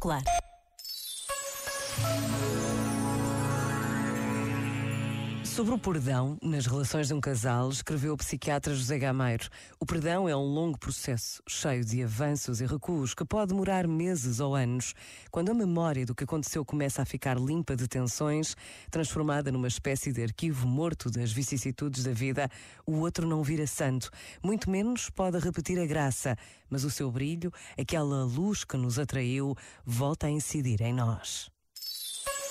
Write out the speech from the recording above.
particular. Sobre o perdão nas relações de um casal, escreveu o psiquiatra José Gameiro. O perdão é um longo processo, cheio de avanços e recuos, que pode demorar meses ou anos. Quando a memória do que aconteceu começa a ficar limpa de tensões, transformada numa espécie de arquivo morto das vicissitudes da vida, o outro não vira santo, muito menos pode repetir a graça, mas o seu brilho, aquela luz que nos atraiu, volta a incidir em nós.